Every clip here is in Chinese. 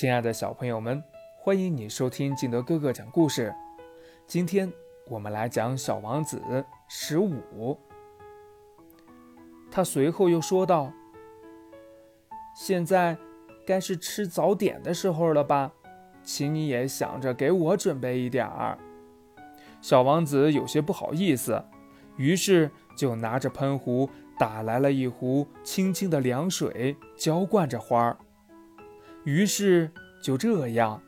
亲爱的小朋友们，欢迎你收听金德哥哥讲故事。今天我们来讲《小王子》十五。他随后又说道：“现在该是吃早点的时候了吧？请你也想着给我准备一点儿。”小王子有些不好意思，于是就拿着喷壶打来了一壶清清的凉水，浇灌着花儿。于是就这样，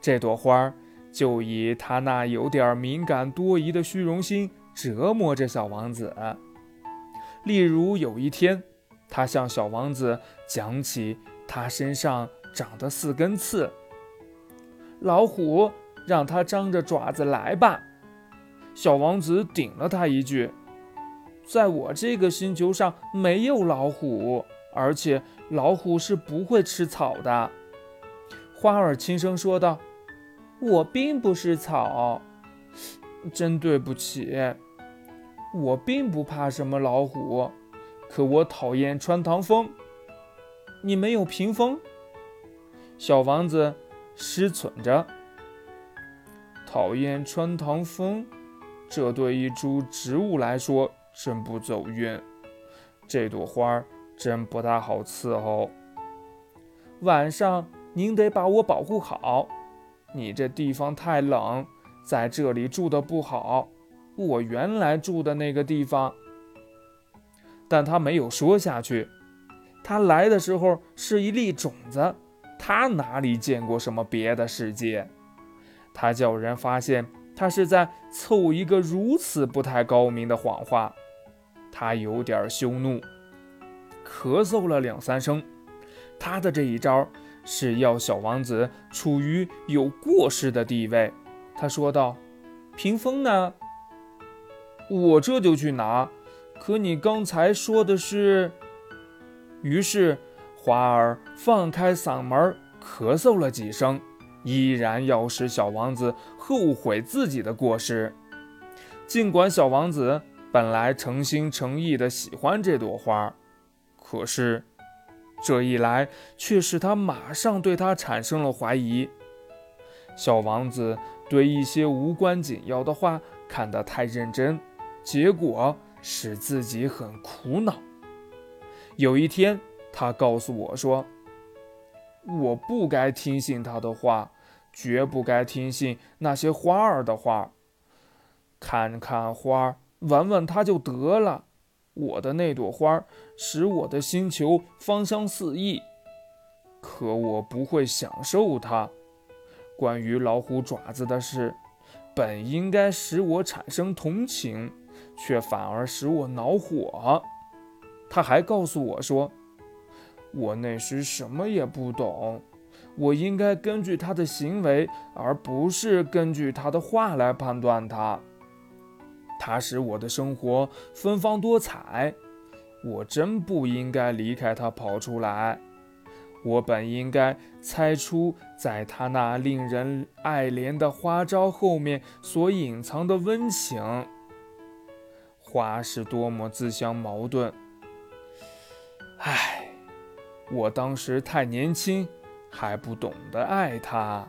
这朵花就以他那有点敏感多疑的虚荣心折磨着小王子。例如有一天，他向小王子讲起他身上长的四根刺。老虎让他张着爪子来吧。小王子顶了他一句：“在我这个星球上没有老虎。”而且老虎是不会吃草的，花儿轻声说道：“我并不是草，真对不起。我并不怕什么老虎，可我讨厌穿堂风。你没有屏风？”小王子失忖着，讨厌穿堂风，这对一株植物来说真不走运。这朵花儿。真不大好伺候。晚上您得把我保护好。你这地方太冷，在这里住的不好。我原来住的那个地方。但他没有说下去。他来的时候是一粒种子，他哪里见过什么别的世界？他叫人发现他是在凑一个如此不太高明的谎话。他有点羞怒。咳嗽了两三声，他的这一招是要小王子处于有过失的地位。他说道：“屏风呢？我这就去拿。可你刚才说的是……”于是花儿放开嗓门咳嗽了几声，依然要使小王子后悔自己的过失。尽管小王子本来诚心诚意的喜欢这朵花儿。可是，这一来却使他马上对他产生了怀疑。小王子对一些无关紧要的话看得太认真，结果使自己很苦恼。有一天，他告诉我说：“我不该听信他的话，绝不该听信那些花儿的话。看看花，闻闻它就得了。”我的那朵花使我的星球芳香四溢，可我不会享受它。关于老虎爪子的事，本应该使我产生同情，却反而使我恼火。他还告诉我说，我那时什么也不懂，我应该根据他的行为，而不是根据他的话来判断他。它使我的生活芬芳多彩，我真不应该离开它跑出来。我本应该猜出，在它那令人爱怜的花招后面所隐藏的温情。花是多么自相矛盾！唉，我当时太年轻，还不懂得爱它。